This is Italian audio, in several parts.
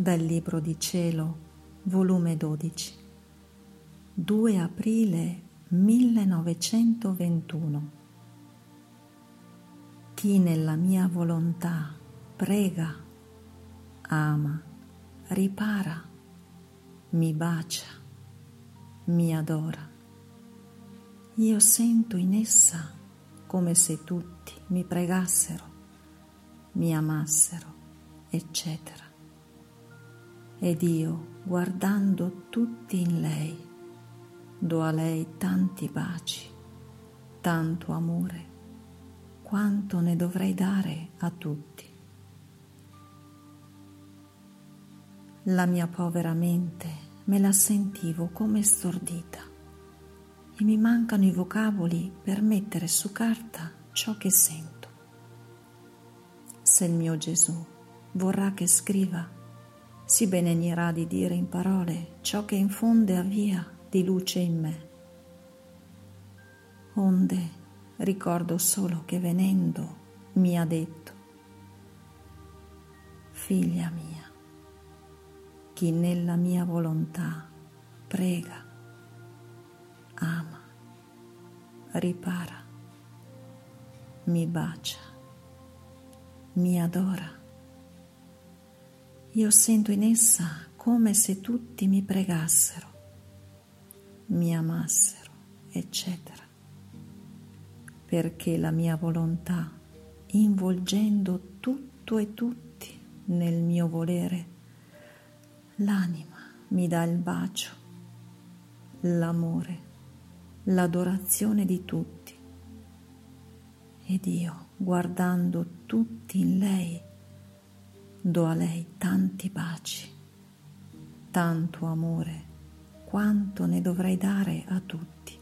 Dal Libro di Cielo, volume 12, 2 aprile 1921. Chi nella mia volontà prega, ama, ripara, mi bacia, mi adora. Io sento in essa come se tutti mi pregassero, mi amassero, eccetera. Ed io, guardando tutti in lei, do a lei tanti baci, tanto amore, quanto ne dovrei dare a tutti. La mia povera mente me la sentivo come stordita e mi mancano i vocaboli per mettere su carta ciò che sento. Se il mio Gesù vorrà che scriva, si benegnerà di dire in parole ciò che infonde a via di luce in me. Onde ricordo solo che venendo mi ha detto, Figlia mia, chi nella mia volontà prega, ama, ripara, mi bacia, mi adora. Io sento in essa come se tutti mi pregassero, mi amassero, eccetera, perché la mia volontà, involgendo tutto e tutti nel mio volere, l'anima mi dà il bacio, l'amore, l'adorazione di tutti. Ed io, guardando tutti in lei, do a lei tanti baci, tanto amore, quanto ne dovrei dare a tutti.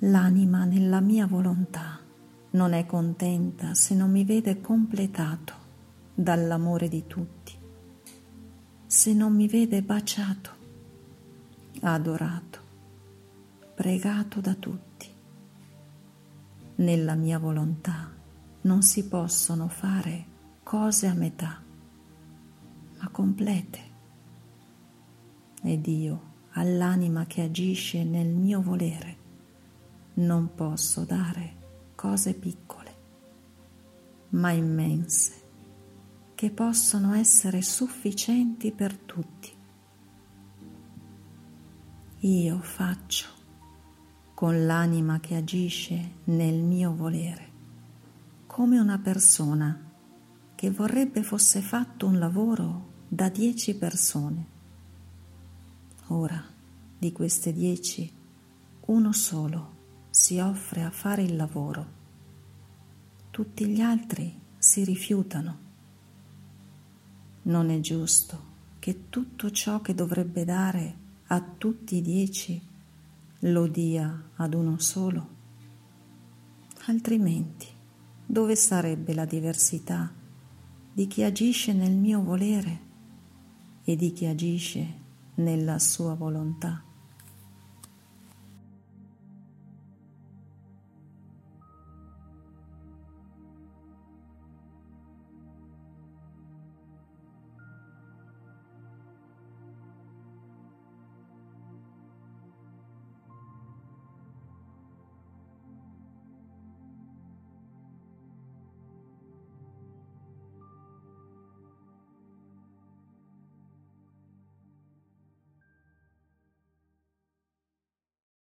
L'anima nella mia volontà non è contenta se non mi vede completato dall'amore di tutti, se non mi vede baciato adorato, pregato da tutti. Nella mia volontà non si possono fare cose a metà, ma complete. Ed io, all'anima che agisce nel mio volere, non posso dare cose piccole, ma immense, che possono essere sufficienti per tutti io faccio con l'anima che agisce nel mio volere, come una persona che vorrebbe fosse fatto un lavoro da dieci persone. Ora, di queste dieci, uno solo si offre a fare il lavoro, tutti gli altri si rifiutano. Non è giusto che tutto ciò che dovrebbe dare a tutti i dieci lo dia ad uno solo? Altrimenti, dove sarebbe la diversità di chi agisce nel mio volere e di chi agisce nella sua volontà?